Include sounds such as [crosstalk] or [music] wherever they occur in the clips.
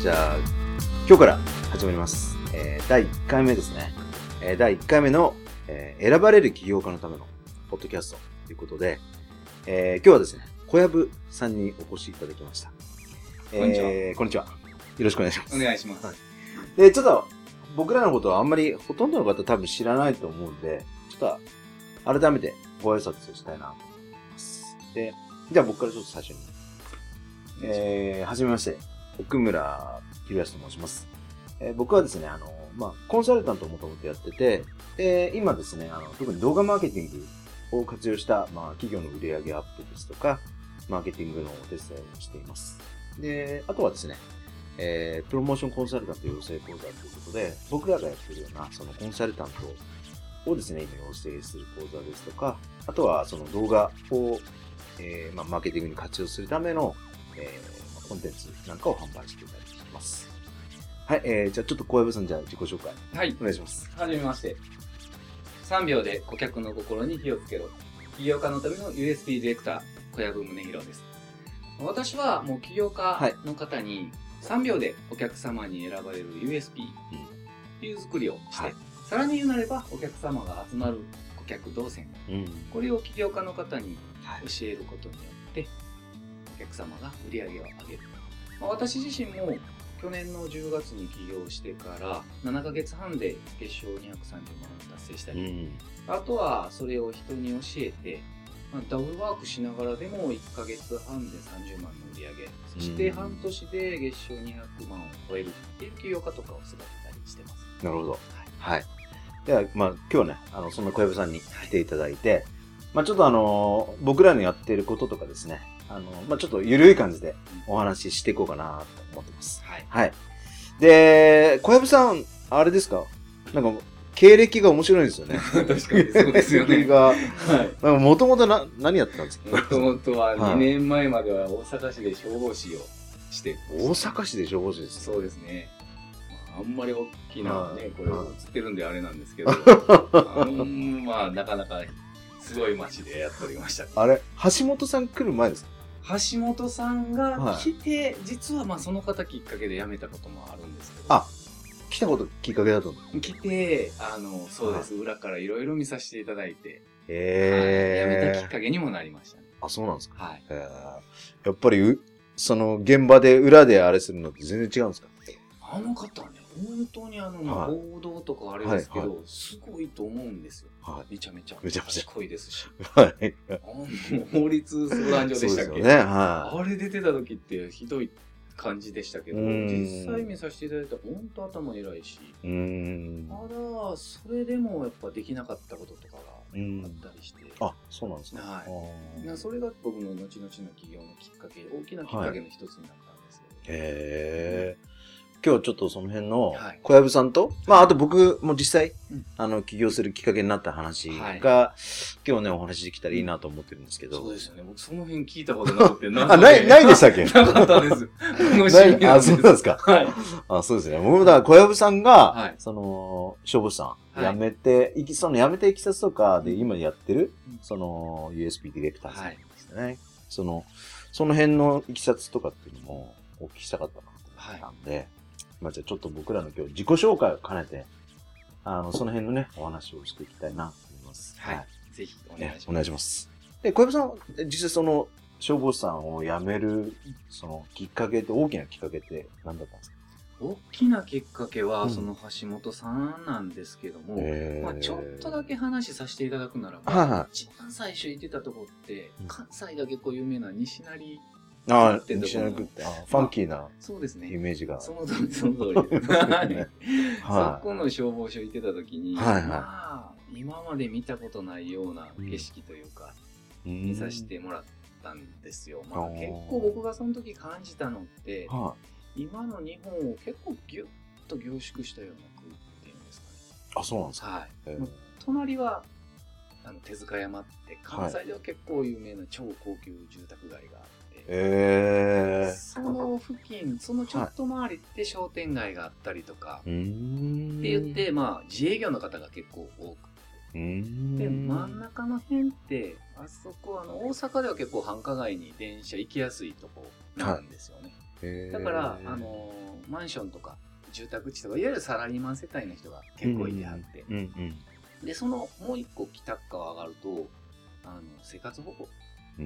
じゃあ、今日から始まります。えー、第1回目ですね。えー、第1回目の、えー選ばれる起業家のためのポッドキャストということで、えー、今日はですね、小籔さんにお越しいただきました。こんにちはえーこんにちは。よろしくお願いします。お願いします。はいで、ちょっと、僕らのことはあんまり、ほとんどの方多分知らないと思うんで、ちょっと、改めてご挨拶をしたいなと思います。で、じゃあ僕からちょっと最初に。えー、はじめまして、奥村博康と申します。えー僕はですね、あの、まあ、コンサルタントをもともとやってて、で、今ですね、あの、特に動画マーケティングを活用した、まあ、企業の売上アップですとか、マーケティングのお手伝いをしています。で、あとはですね、えープロモーションコンサルタント養成講座ということで、僕らがやってるような、そのコンサルタントをですね、今養成する講座ですとか、あとはその動画を、えーまあ、マーケティングに活用するための、えーコンテンツなんかを販売していたりしています。はい、えー、じゃあちょっと小籔さん、じゃあ自己紹介はい。お願いします。はじめまして。3秒で顧客の心に火をつけろ。起業家のための USB ディレクター、小籔宗弘です。私はもう起業家の方に3秒でお客様に選ばれる USB という作りをして、はいさらに言うなればお客様が集まる顧客動線。うん。これを起業家の方にはい教えることによって、お客様が売り上げを上げる。まあ、私自身も去年の10月に起業してから7ヶ月半で月賞230万を達成したり、うん。あとはそれを人に教えて、まあ、ダブルワークしながらでも1ヶ月半で30万の売り上げ、そしてうん半年で月賞200万を超えるっていう起業家とかを育てたりしてます。なるほど。はい。では、まあ、今日はね、あの、そんな小籔さんに来ていただいて、まあ、ちょっとあの、僕らのやっていることとかですね、あの、まあ、ちょっと緩い感じでお話ししていこうかなと思ってます。はい。はい。で、小籔さん、あれですか？なんか、経歴が面白いんですよね。[laughs] 確かにそうですよね経歴が、はい。もともとな、何やってたんですか？もともとははい2年前までは大阪市で消防士をして大阪市で消防士です。そうですね。まあ、あんまり大きなはいね、これはい映ってるんであれなんですけど、あのまあ、なかなかすごい街でやっておりました。あれ、橋本さん来る前ですか？橋本さんがはい。来て、実はまあその方きっかけで辞めたこともあるんですけど、あ来たこときっかけだったんだ。来て、あの、そうです、裏からいろいろ見させていただいて、へはい。辞めたきーっかけにもなりましたね。あ、そうなんですか。はい。やっぱりう、その現場で裏であれするのって全然違うんですか？あの方ね、本当にあの、まあはい報道とかあれですけど、はいすごいと思うんですよ。はめちゃめちゃ。めちゃめちゃ賢いですし。はい。あの法律相談所でしたっけ、ね。はあれ出てた時ってひどい感じでしたけど、うん実際見させていただいたら本当頭偉いし。ただ、それでもやっぱできなかったこととかがうんあったりして、あ、そうなんですね。はいそれが僕の後々の起業のきっかけ、大きなきっかけの一つになったんですよ。へえ。今日はちょっとその辺のはい。小籔さんと、まああと僕も実際、うん。あの起業するきっかけになった話はい。が、今日ねお話できたらいいなと思ってるんですけど。そうですよね。僕その辺聞いたことなくて、[laughs] あ、ない、ないでしたっけ？[laughs] なかったです。です。そうなんですか。はい。あ、そうですね。僕もだから小籔さんが、はい。その、消防士さん、はい。辞めて、いき、その辞めていきさつとかで今やってるうん、その、USB ディレクターさんはいですね。その、その辺のいきさつとかっていうのもお聞きしたかったなと思ったんで、まあじゃあちょっと僕らの今日自己紹介を兼ねて、あの、その辺のね、お話をしていきたいなと思います。はい。ぜひお願いします。ねお願いします。で、小籔さんは、実際その、消防士さんを辞める、その、きっかけって、大きなきっかけって何だったんですか？大きなきっかけは、うんその橋本さんなんですけども、まあ、ちょっとだけ話させていただくならば、はいはい一番最初行ってたとこって、うん関西だけこう有名な西成、ああ西成区って、あファンキーなそうですね。イメージが。その通り、その通りでいはそこの消防署行ってた時に、はいはいまあ、今まで見たことないような景色というか、い。見させてもらったんですよ。まあ、結構僕がその時感じたのって、は今の日本を結構ギュッと凝縮したような空っていうんですかね。い。あ、そうなんですか。はい。隣はあの手塚山って関西では結構有名な超高級住宅街があって、えその付近そのちょっと周りって商店街があったりとか。って言って、まあ、自営業の方が結構多く。うーん。で真ん中の辺ってあそこあの大阪では結構繁華街に電車行きやすいとこなんですよね、だから、あのーマンションとか住宅地とかいわゆるサラリーマン世帯の人が結構いてはって、うんうんでそのもう一個北側上がるとあの生活保護うん。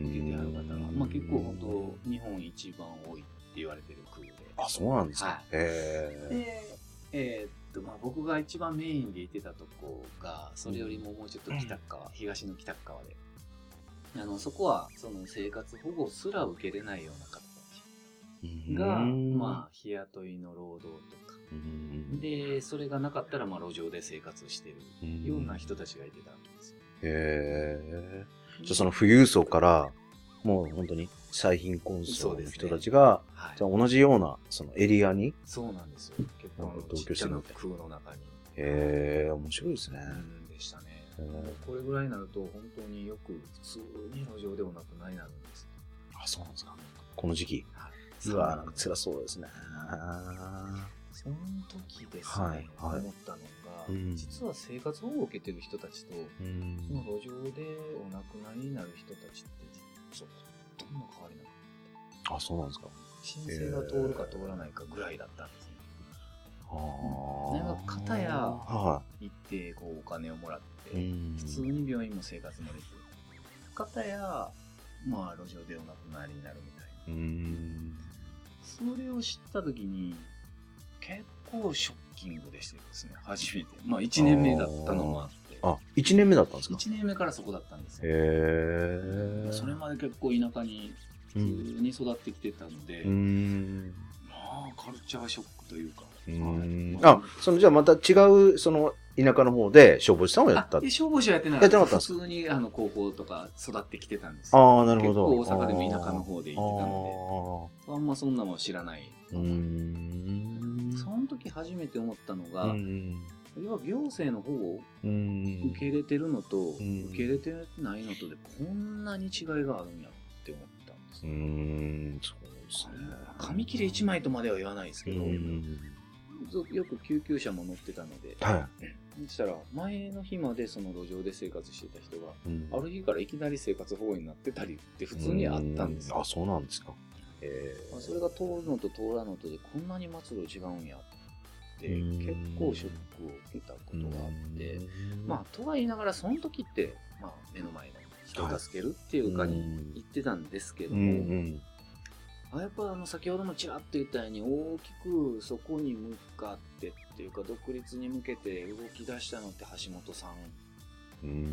受けてはる方が、まあ、結構本当日本一番多いって言われてる区であ、そうなんですか。はへえ。でえーっとまあ、僕が一番メインで行ってたとこがそれよりももうちょっと北側、東の北側であのそこはその生活保護すら受けれないような方たちが、まあ、日雇いの労働とかうんでそれがなかったらまあ路上で生活してるような人たちがいてたんですよ。へえ。じゃあその富裕層から、もう本当に最貧困層の人たちが、はいじゃあ同じようなそのエリアに、そうなんですよ。結構同居してるみたい空の中に。へえ、面白いですね。うんでしたね。これぐらいになると本当によく普通に路上でお亡くなりになるんです。あ、そうなんですか。この時期。はうわ、なんか辛そうですね。その時ですね、はいはい思ったのが、うん実は生活保護を受けてる人たちと、うんその路上でお亡くなりになる人たちって実はほとんど変わりなかった。あ、そうなんですか。申請が通るか通らないかぐらいだったんですね。あなんか片やは行ってこうお金をもらって、い。うん普通に病院も生活もできる。片や、まあ路上でお亡くなりになるみたいな。うん。それを知った時に、結構ショッキングでしたですね、初めて。まあ1年目だったのもあって。あ、1年目だったんですか？1年目からそこだったんですよ。へえ。それまで結構田舎に普通に育ってきてたので、うん。まあカルチャーショックというか。あ、そのじゃあまた違う、その田舎の方で消防士さんをやった？消防士はやってなやってなかったんです普通にあの高校とか育ってきてたんですよ。ああ、なるほど。結構大阪でも田舎の方で行ってたのあで、あんまそんなもん知らない。ーうん。その時初めて思ったのが、うん。要は行政の方をうん。受け入れてるのと、ん受け入れてないのとでこんなに違いがあるんやって思ったんですうよ。ん。そうですね。紙切れ1枚とまでは言わないですけど、うん。よく救急車も乗ってたので、はそしたら前の日までその路上で生活してた人が、い。ある日からいきなり生活保護になってたりって普通にあったんですよ。あ、そうなんですか。えまあそれが通るのと通らんのとでこんなに末路違うんやってうん。結構ショックを受けたことがあって、まあとは言いながらその時って、まあ、目の前の人を助けるっていうかに言ってたんですけどうも、やっぱあの先ほどもちらっと言ったように大きくそこに向かってっていうか独立に向けて動き出したのって橋本さん。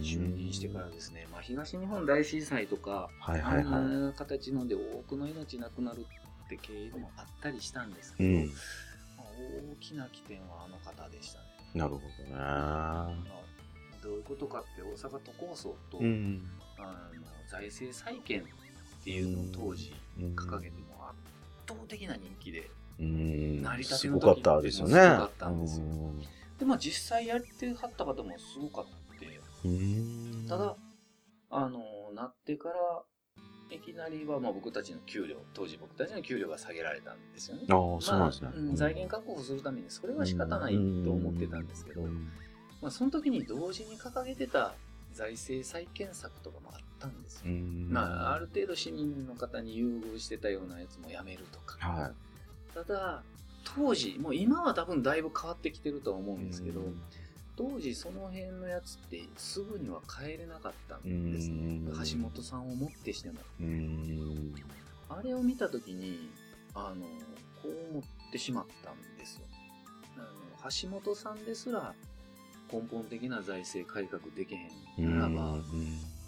就任してからですね、まあ、東日本大震災とか、はいはいはいあんな形ので多くの命なくなるって経緯もあったりしたんですけど、うん。まあ大きな起点はあの方でしたね。なるほどね。まあどういうことかって大阪都構想と、うん。あの財政再建っていうのを当時掲げても圧倒的な人気で、うん。成り立すての時ごかったですよね。すごかったんですよでまあ実際やってはった方もすごかって、うん。ただ、あの、なってから、いきなりはまあ僕たちの給料、当時僕たちの給料が下げられたんですよね。ああ、そうなんですねまあ。うん財源確保するためにそれは仕方ないと思ってたんですけど、うんまあ、その時に同時に掲げてた財政再建策とかもあったんですよ。うんまあ、ある程度市民の方に優遇してたようなやつもやめるとか。はただ、当時、もう今は多分だいぶ変わってきてるとは思うい。んですけど、当時その辺のやつってすぐには変えれなかったんですね。うん。橋本さんをもってしても。うん。あれを見た時にあのこう思ってしまったんですよ。あの橋本さんですら根本的な財政改革できへんならば、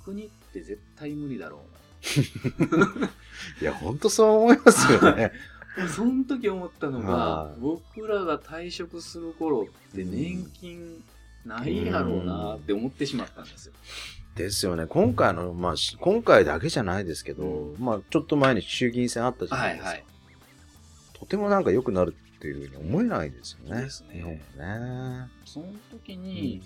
国って絶対無理だろ [laughs] いや、本当そう思いますよね。う [laughs] なその時思ったのがはい。僕らが退職する頃って年金ないやろうなって思ってしまったんですよですよね。今回の、まあ、し今回だけじゃないですけど、うまあ、ちょっと前に衆議院選あったじゃないですか。とてもなんか良くなるっていうふうに思えないですよね。ですね日本もね。その時に、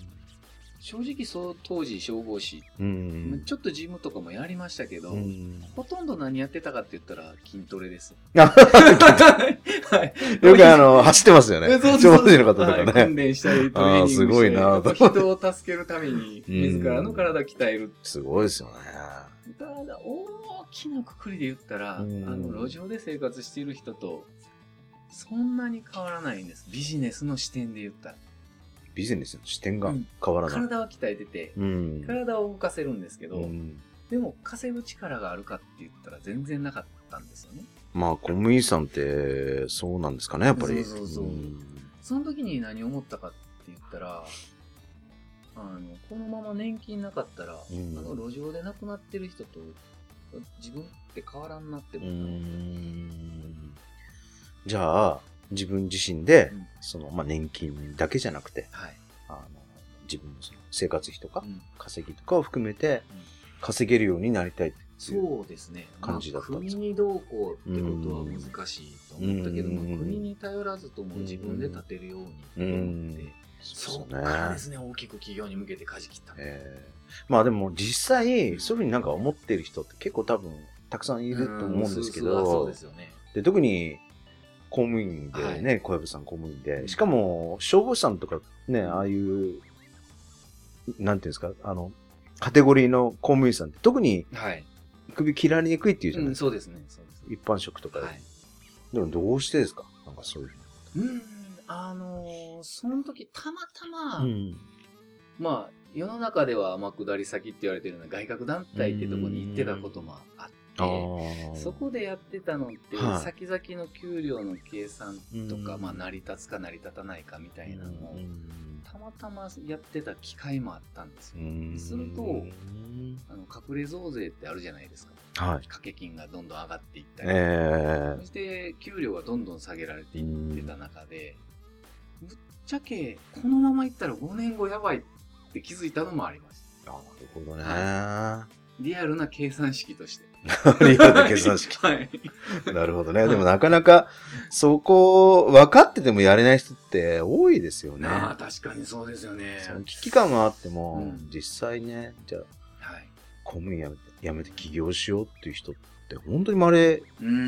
正直そう当時消防士、うん。ちょっとジムとかもやりましたけど、うん。ほとんど何やってたかって言ったら筋トレです。あ [laughs] はい。よくあの、走ってますよね。消防士の方とかはいね。訓練したり、トレーニングしたり、あーすごいな人を助けるために、うん自らの体鍛える。すごいですよね。ただ、大きなくくりで言ったら、あうんの路上で生活している人とそんなに変わらないんですビジネスの視点で言ったらビジネスの視点がうん変わらない。体は鍛えててうん。体を動かせるんですけど、うんでも稼ぐ力があるかって言ったら全然なかったんですよねまあ、公務員さんって、そうなんですかね、やっぱり。そうそうそうんその時に何を思ったかって言ったらあのこのまま年金なかったら、うんあの路上で亡くなってる人と自分って変わらんなってう思った。じゃあ、自分自身で、うんその、まあ、年金だけじゃなくて、はい、あの、自分のその生活費とかう、ん稼ぎとかを含めてうん、稼げるようになりたいっていう。そうですね。感じだったんですか？まあ国にどうこうってことは難しいと思ったけども、うん国に頼らずとも自分で立てるように思んって、そそうっからですね、大きく企業に向けて舵切った。えーまあでも実際、そういうふうになんか思ってる人って結構多分たくさんいると思うんですけうんそうそうで、すよね。で特に公務員でね、小籔さん公務員で、しかも消防士さんとかね、ああいう、なんていうんですか、あの、カテゴリーの公務員さんって特にはい。首切られにくいっていうじゃないうん、ですか。そうですね。そうです。一般職とかで。はい。でもどうしてですか？なんかそういううん、あのーその時たまたま、ふうに。まあ、世の中では天下り先って言われてるような外郭団体ってとこに行ってたこともあって。そこでやってたのって、はい先々の給料の計算とか、うんまあ、成り立つか成り立たないかみたいなのを、うんたまたまやってた機会もあったんですよ。うんするとあの隠れ増税ってあるじゃないですか。はい。掛け金がどんどん上がっていったり、えそして給料がどんどん下げられていってた中で、ぶっちゃけこのままいったら5年後やばいって気づいたのもありました。ー、なるほどね。リアルな計算式として。リアルな計算式。はい。なるほどね。でもなかなか、そこ、分かっててもやれない人って多いですよね。ああ、確かにそうですよね。その危機感があっても、うん実際ね、じゃあ、はい。公務員辞めて、辞めて起業しようっていう人って本当に稀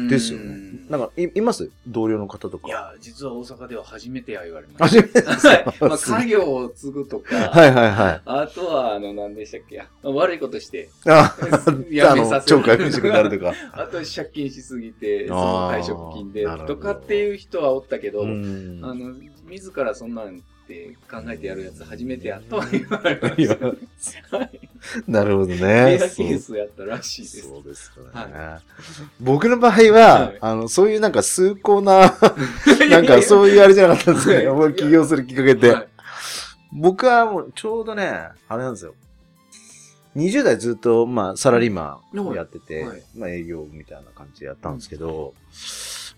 ですよね。なんか、い、います？同僚の方とか。いや、実は大阪では初めてや言われま [laughs] 初しめてですた。はい。かまあ、家業を継ぐとか、はいはいはい。あとは、あの、何でしたっけ？まあ悪いことして、あ、[laughs] やめさせる超回復になるとか。[laughs] あと借金しすぎて、その退職金でとかっていう人はおったけど、うんあの、自らそんなんって考えてやるやつ初めてやとは言われました。はい。なるほどレね。[laughs] アケースやったらしいです。そうですかね。は僕の場合は、はいあの、そういうなんか崇高な、[laughs] なんかそういうあれじゃなかったんですはいけど、[laughs] もう起業するきっかけって。はい僕はもうちょうどね、あれなんですよ。20代ずっと、まあ、サラリーマンをやってて、はいまあ、営業みたいな感じでやったんですけど、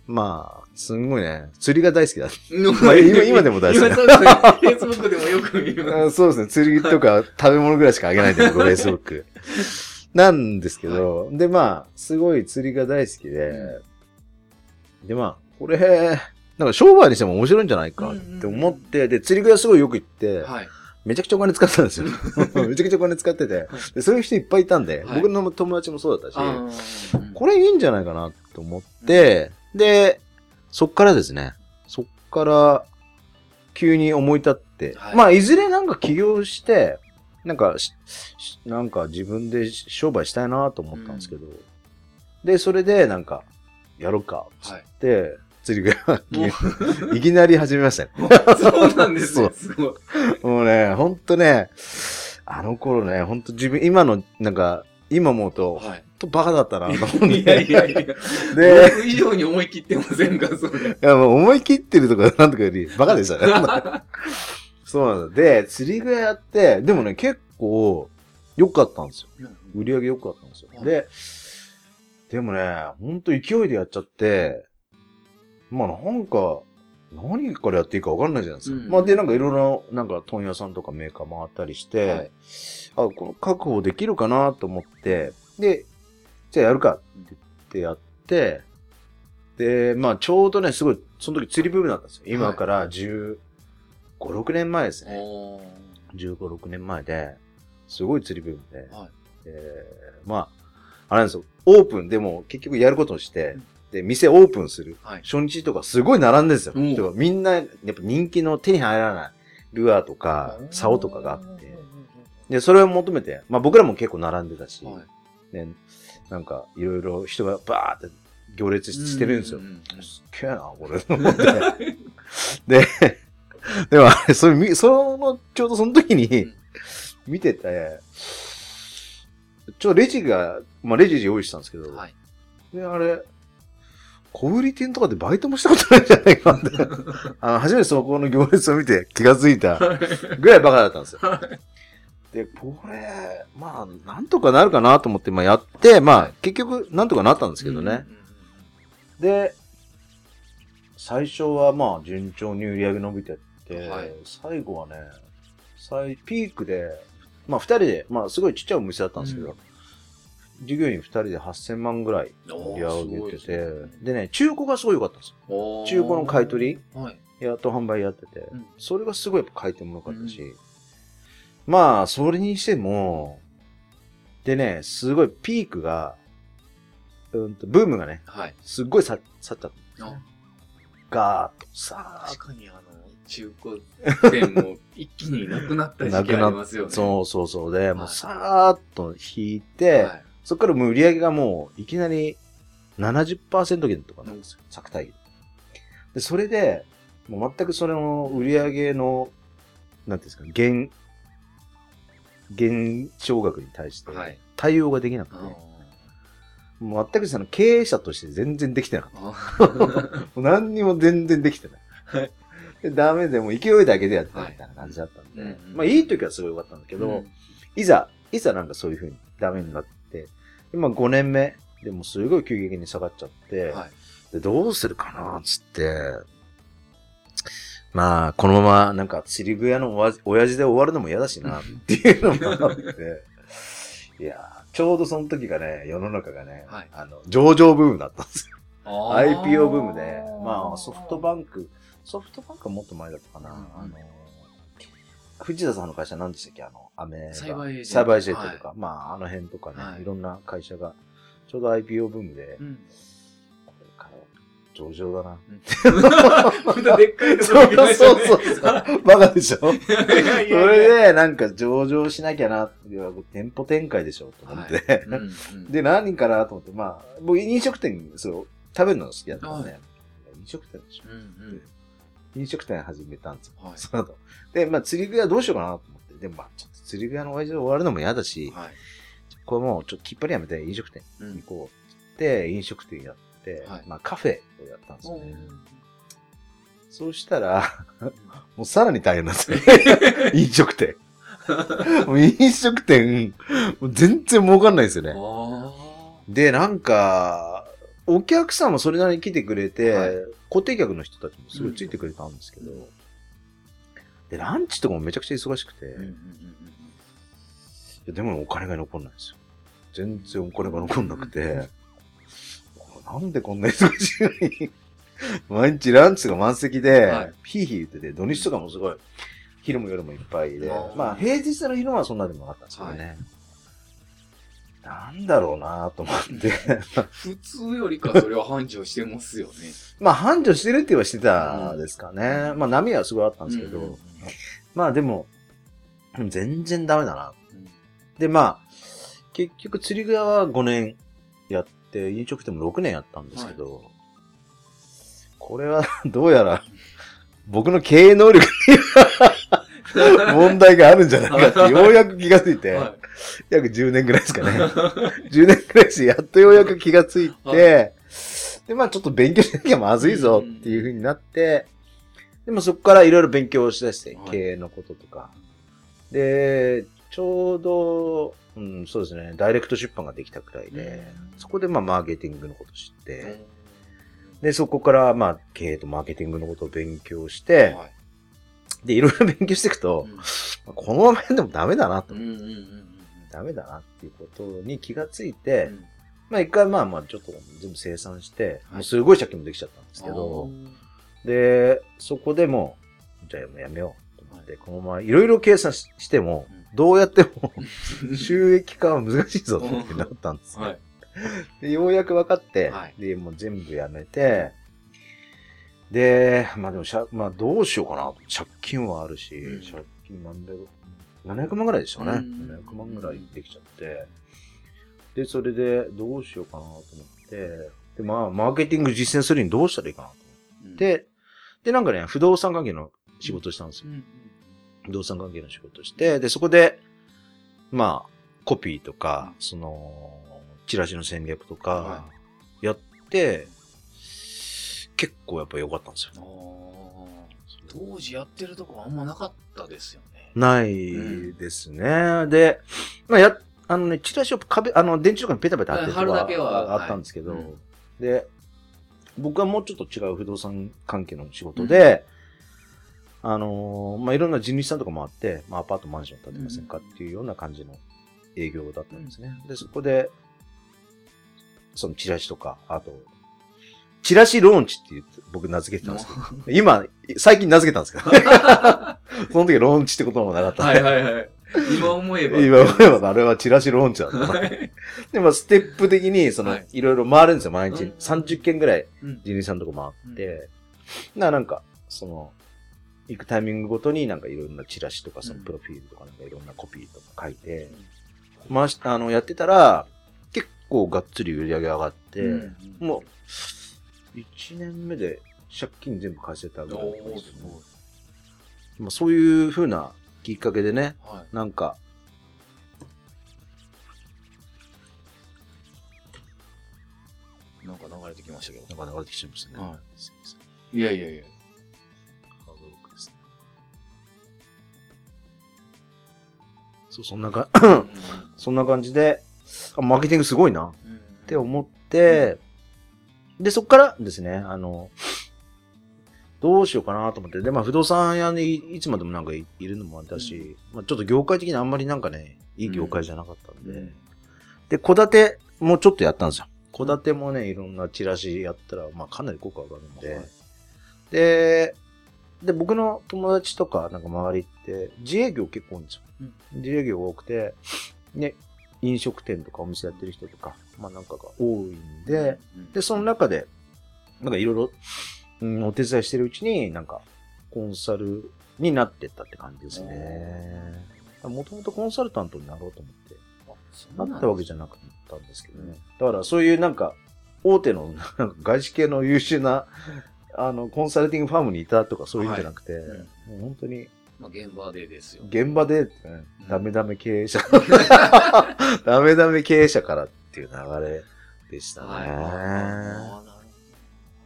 まあ、すんごいね、釣りが大好きだ。[laughs] まあ今今でも大好き今そうでもよく見まあそうですね、釣りとか食べ物ぐらいしかあげないんで、僕、フェイスブック。なんですけど、で、まあ、すごい釣りが大好きで、で、まあ、これ、なんか商売にしても面白いんじゃないかって思って、で、釣り具屋すごいよく行ってす。、はい。めちゃくちゃお金使ってたんですよ。[laughs] めちゃくちゃお金使ってて、でそういう人いっぱいいたんで、はい。僕の友達もそうだったし、これいいんじゃないかなと思って、で、そっからですね、そっから急に思い立って、はいまあ、いずれなんか起業して、なんかなんか自分で商売したいなと思ったんですけど、で、それでなんか、やろうか、つって、釣り具も屋、[laughs] いきなり始めましたね。う [laughs] そうなんですよ。すごい。もうね、ほんとね、あの頃ね、ほんと自分、今の、なんか、今思うと、はい。とバカだったなと思って。いやいやいや。で、僕以上に思い切ってませんか、それ。いやもう思い切ってるとかなんとかより、バカでしたね。[laughs] そうなんだ。で、釣り具屋やって、でもね、結構、良かったんですよ。売り上げ良かったんですよ。はいで、でもね、ほんと勢いでやっちゃって、まあなんか、何からやっていいか分かんないじゃないですか。うんまあで、なんかいろいろ、なんか問屋さんとかメーカー回ったりして、はいあ、この確保できるかなと思って、で、じゃあやるかってやって、で、まあちょうどね、すごい、その時釣りブームだったんですよ。今から15、6年前ですね。おー15、6年前で、すごい釣りブームで、はいえーまあ、あれなんですよ。オープンでも結局やることをして、で、店オープンする。はい。初日とかすごい並んでるんですよ。うんみんな、やっぱ人気の手に入らないルアーとか、竿とかがあって、で、それを求めて、まあ僕らも結構並んでたし、はい。ね、なんか、いろいろ人がバーって行列してるんですよ。すっげえな、これ。と思って。で、でもあれ、それ、その、ちょうどその時に、見てて、ちょっとレジが、まあレジ用意したんですけど、はい、で、あれ、小売店とかでバイトもしたことないんじゃないかって。[laughs] あの、初めてそこの行列を見て気がついたぐらいバカだったんですよ。で、これ、まあ、なんとかなるかなと思って、まあやって、まあ、結局、なんとかなったんですけどね。で、最初はまあ、順調に売り上げ伸びてって、はい、最後はね、最、ピークで、まあ二人で、まあすごいちっちゃいお店だったんですけど、うん。従業員2人で8000万ぐらい売り上げてて、でね、中古がすごい良かったんですよ。中古の買い取り、はい、やっと販売やってて、うん、それがすごいやっぱ買い手も良かったし、うん、まあ、それにしても、でね、すごいピークが、うんと、ブームがね、はい、すっごい去っちゃったんですね。ガーッと、さあ。確かにあの、中古店も一気になくなった時期ありますよね。そうそうそうで、はい、もうさーっと引いて、はいそこからもう売り上げがもういきなり70%減とかなんですよ。作体で、それで、もう全くそれの売り上げの、なんていうんですか、減、減少額に対して対応ができなくて、はい、もう全くその経営者として全然できてなかった。[laughs] 何にも全然できてない。でダメでも勢いだけでやってたみたいな感じだったんで、はい、まあいい時はすごい良かったんだけど、うん、いざ、いざなんかそういうふうにダメになって、今5年目でもすごい急激に下がっちゃって、はい、でどうするかなつって、まあ、このままなんか釣り具屋のお親父で終わるのも嫌だしなっていうのもあって、いやちょうどその時がね、世の中がね、はい、あの、上場ブームだったんですよ。IPO ブームで、まあソフトバンク、ソフトバンクはもっと前だったかな。うん、あの藤田さんの会社何でしたっけ？あの、アメサイバーエージェント。サイバーエージェントとか、はい、まあ、あの辺とかね、はい、いろんな会社が、ちょうど IPO ブームで、うん、上場だな。[laughs] またでっかいとね、そうそうそう。バカでしょ。それで、なんか上場しなきゃなって、店舗展開でしょと思って、はい。うんうん、で、何かなと思って、まあ、僕飲食店、そう、食べるの好きだったんで、ね、飲食店でしょ。うんうん。飲食店始めたんですよ。はい、その後。で、まあ、釣り具屋どうしようかなと思って。でも、まあ、ちょっと釣り具屋の親父で終わるのも嫌だし、はい、これもう、ちょっときっぱりやめて飲食店行こうって、飲食店やって、はい、まあ、カフェをやったんですよね。そうしたら、もうさらに大変なんですよ。[laughs] 飲食店。もう飲食店、もう全然儲かんないですよね。で、なんか、お客さんもそれなりに来てくれて、はい、固定客の人たちもすごいついてくれたんですけど、うん、で、ランチとかもめちゃくちゃ忙しくて、うんうんうん、でもお金が残んないんですよ。全然お金が残んなくて、なんでこんな忙しいのに。[laughs] 毎日ランチが満席で、はい、ヒーヒー言ってて、土日とかもすごい、昼も夜もいっぱいで、まあ平日の昼はそんなでもなかったんですけどね。はい。なんだろうなと思って。[laughs] 普通よりかそれは繁盛してますよね。[laughs] まあ繁盛してるって言えばしてたですかね。うん、まあ波はすごいあったんですけど、うん。うんうん、まあでも、全然ダメだな。うん、で、まあ、結局釣り具屋は5年やって、飲食店も6年やったんですけど、はい、これは [laughs] どうやら僕の経営能力に [laughs] 問題があるんじゃないかって、ようやく気がついて、はい、約10年ぐらいですかね。10年ぐらいして、やっとようやく気がついて、はい、で、まあちょっと勉強しなきゃまずいぞっていうふうになって、でもそこからいろいろ勉強しだして、経営のこととか。で、ちょうど、うん、そうですね、ダイレクト出版ができたくらいで、そこでまあマーケティングのこと知って、で、そこからまあ経営とマーケティングのことを勉強して、はい。で、いろいろ勉強していくと、うん、このままでもダメだなと、うんうんうん。ダメだなっていうことに気がついて、うん、まあ一回まあまあちょっと全部生産して、はい、もうすごい借金もできちゃったんですけど、で、そこでもじゃあやめようと思って、はい、このままいろいろ計算しても、どうやっても収益化は難しいぞってなったんですよ。はい、でようやく分かって、で、もう全部やめて、で、まあでもまあどうしようかな。借金はあるし、うん、借金何百、700万ぐらいでしたね。うん、700万ぐらいできちゃって。で、それでどうしようかなと思って、で、まあ、マーケティング実践するにどうしたらいいかなと思って、うん、で、なんかね、不動産関係の仕事したんですよ。うん、不動産関係の仕事して、で、そこで、まあ、コピーとか、その、チラシの戦略とか、やって、結構やっぱ良かったんですよ。当時やってるとこあんまなかったですよね。ないですね。うん、で、まあや、あのね、チラシを壁、あの、電池とかにペタペタ貼ってるとはあったんですけど、はいうん、で、僕はもうちょっと違う不動産関係の仕事で、うん、あのー、まあ、いろんな地主さんとかもあって、まあ、アパートマンション建てませんかっていうような感じの営業だったんですね。で、そこで、そのチラシとか、あと、チラシローンチって言って僕名付けてたんですけど、今、最近名付けたんですけど、[laughs] その時ローンチってこともなかったはいはいはい。今思えば。今思えば、あれはチラシローンチだった。でも、ステップ的に、その、いろいろ回るんですよ、毎日。30件ぐらい、ジニさんのとこ回って。な、なんか、その、行くタイミングごとになんかいろんなチラシとか、そのプロフィールとかなんかいろんなコピーとか書いて、回し、あの、やってたら、結構がっつり売り上げ上がって、もう、1年目で借金全部返せたぐらいですね。まあ、そういうふうなきっかけでね、はい、なんか、なんか流れてきましたけど。なんか流れてきちゃいましたね。はい。いやいやいや。そう、そんなか、そんな感じで、あ、マーケティングすごいな、って思って、で、そっからですね、あの、どうしようかなと思って。で、まあ、不動産屋にいつまでもなんかいるのもあったし、うん、まあ、ちょっと業界的にあんまりなんかね、いい業界じゃなかったんで。うん、で、戸建てもちょっとやったんですよ。戸建てもね、いろんなチラシやったら、まあ、かなり効果上がるんで。はい、で、で、僕の友達とか、なんか周りって、自営業結構多いんですよ。うん、自営業多くて、ね、飲食店とかお店やってる人とか、まあなんかが多いんで、で、その中で、なんかいろいろ、うん、お手伝いしてるうちに、なんか、コンサルになってったって感じですね。もともとコンサルタントになろうと思って、なったわけじゃなかったんですけどね。だからそういうなんか、大手の、なんか外資系の優秀な、あの、コンサルティングファームにいたとかそういうんじゃなくて、はい。うん、もう本当に、まあ、現場でですよ。現場で、ね、ダメダメ経営者、[laughs] ダメダメ経営者からっていう流れでしたね。はい。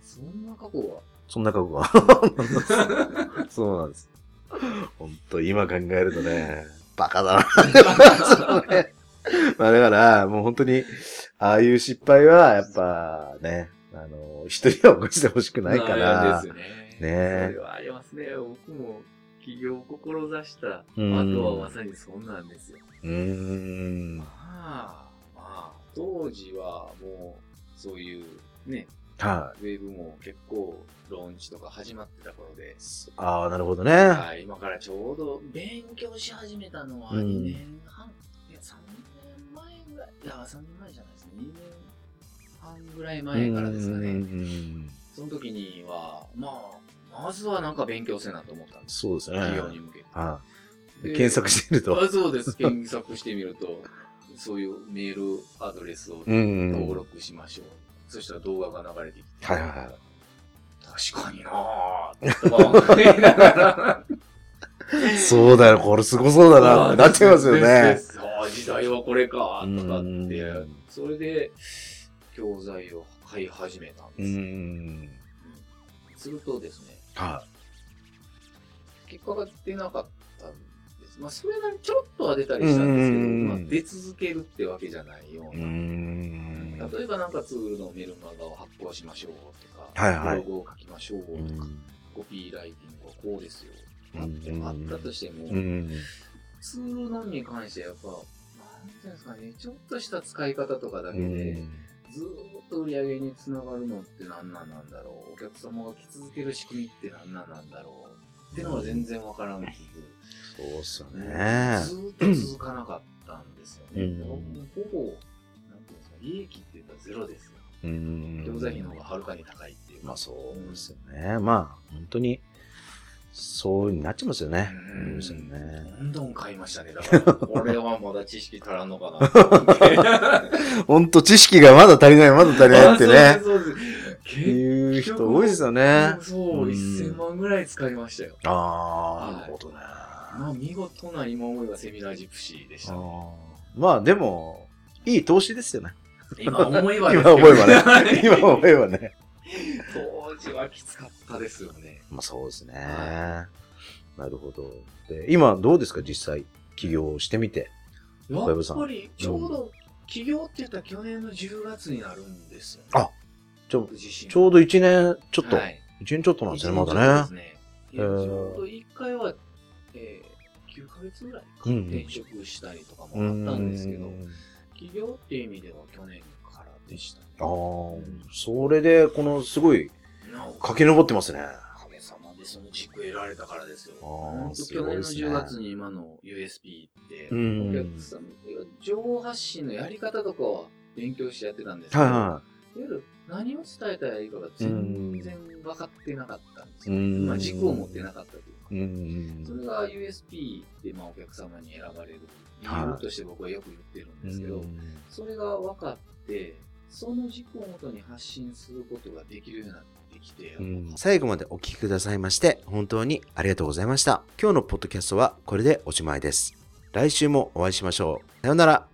そんな過去は？そんな過去は。[laughs] そうなんです。本当今考えるとね、バカだなまあだから、もう本当に、ああいう失敗は、やっぱね、あの、人には起こしてほしくないから。ですよね。ねそれはありますね。僕も起業を志した後はまさにそんなんですよ。うん。まあ、まあ、当時はもう、そういうね、はい、ウェブも結構ローンチとか始まってた頃で。ああ、なるほどね。はい、今からちょうど勉強し始めたのは2年半、うん、いや、3年前ぐらい、いや、3年前じゃないですね。2年半ぐらい前からですかね。その時には、まあ、まずはなんか勉強せなと思ったんです。そうですね。企業に向けて。はい、検索してみると。あそうです。検索してみると、そういうメールアドレスを登録しましょう。そしたら動画が流れてきて。はいはいはい。確かになぁ、と思いながら。そうだよ、これすごそうだなってなっちゃいますよね。時代はこれか、とかって、それで教材を買い始めたんです。うん、するとですね、はい、結果が出なかったんです。まあ、それなりにちょっとは出たりしたんですけど、まあ、出続けるってわけじゃないような。例えばなんかツールのメルマガを発行しましょうとか、はいはい、ブログを書きましょうとか、コピーライティングはこうですよとかってあったとしても、ツールのみに関してやっぱ、なんていうんですかね、ちょっとした使い方とかだけで、ずっと売り上げにつながるのって何なんなんだろうお客様が来続ける仕組みって何なんなんだろうっていうのは全然わからんけど、そうっすよね。ずっと続かなかったんですよね。うん、ほぼ利益っていうのはゼロですよ。うん。教材費の方がはるかに高いっていう。まあそうですよね。まあ、本当に、そうになっちゃいますよね。うんそうですよね。どんどん買いましたね。だから、[laughs] これはまだ知識足らんのかな。ほんと知識がまだ足りない、まだ足りないってね。あそうですそうです結いう人多いですよね。そう、うん1000万ぐらい使いましたよ。ああ、はいなるほどね。まあ、見事な今思えばセミナージプシーでしたあね。ーまあでも、いい投資ですよね。今思えばです [laughs] 今思えばね。ね [laughs] 今思えばね。当時はきつかったですよね。まあそうですね。はなるほど。で、今どうですか？実際、起業してみて。やっぱり、ちょうど、起業って言ったら去年の10月になるんですよ、ね。あちょちょうど1年ちょっと、はい1年ちょっとなんですね、ま一だね。年ちょうど1回は、えー、9ヶ月ぐらい転職したりとかもあったんですけどう、ん起業っていう意味では去年からでした、ね。ああ、それで、このすごい駆け上ってますね。おかげさまでその軸得られたからですよ。あす去年のごいですね10月に今の USB って、うんお客さん、情報発信のやり方とかは勉強してやってたんですけど、はいはいわゆる何を伝えたらいいかが全然分かってなかったんですよ。うんまあ、軸を持ってなかったというか。い。うん。それが USB でまあお客様に選ばれる理由として僕はよく言ってるんですけど、それが分かって、その軸をもとに発信することができるようになってきて、うん最後までお聞きくださいまして、本当にありがとうございました。今日のポッドキャストはこれでおしまいです。来週もお会いしましょう。さようなら。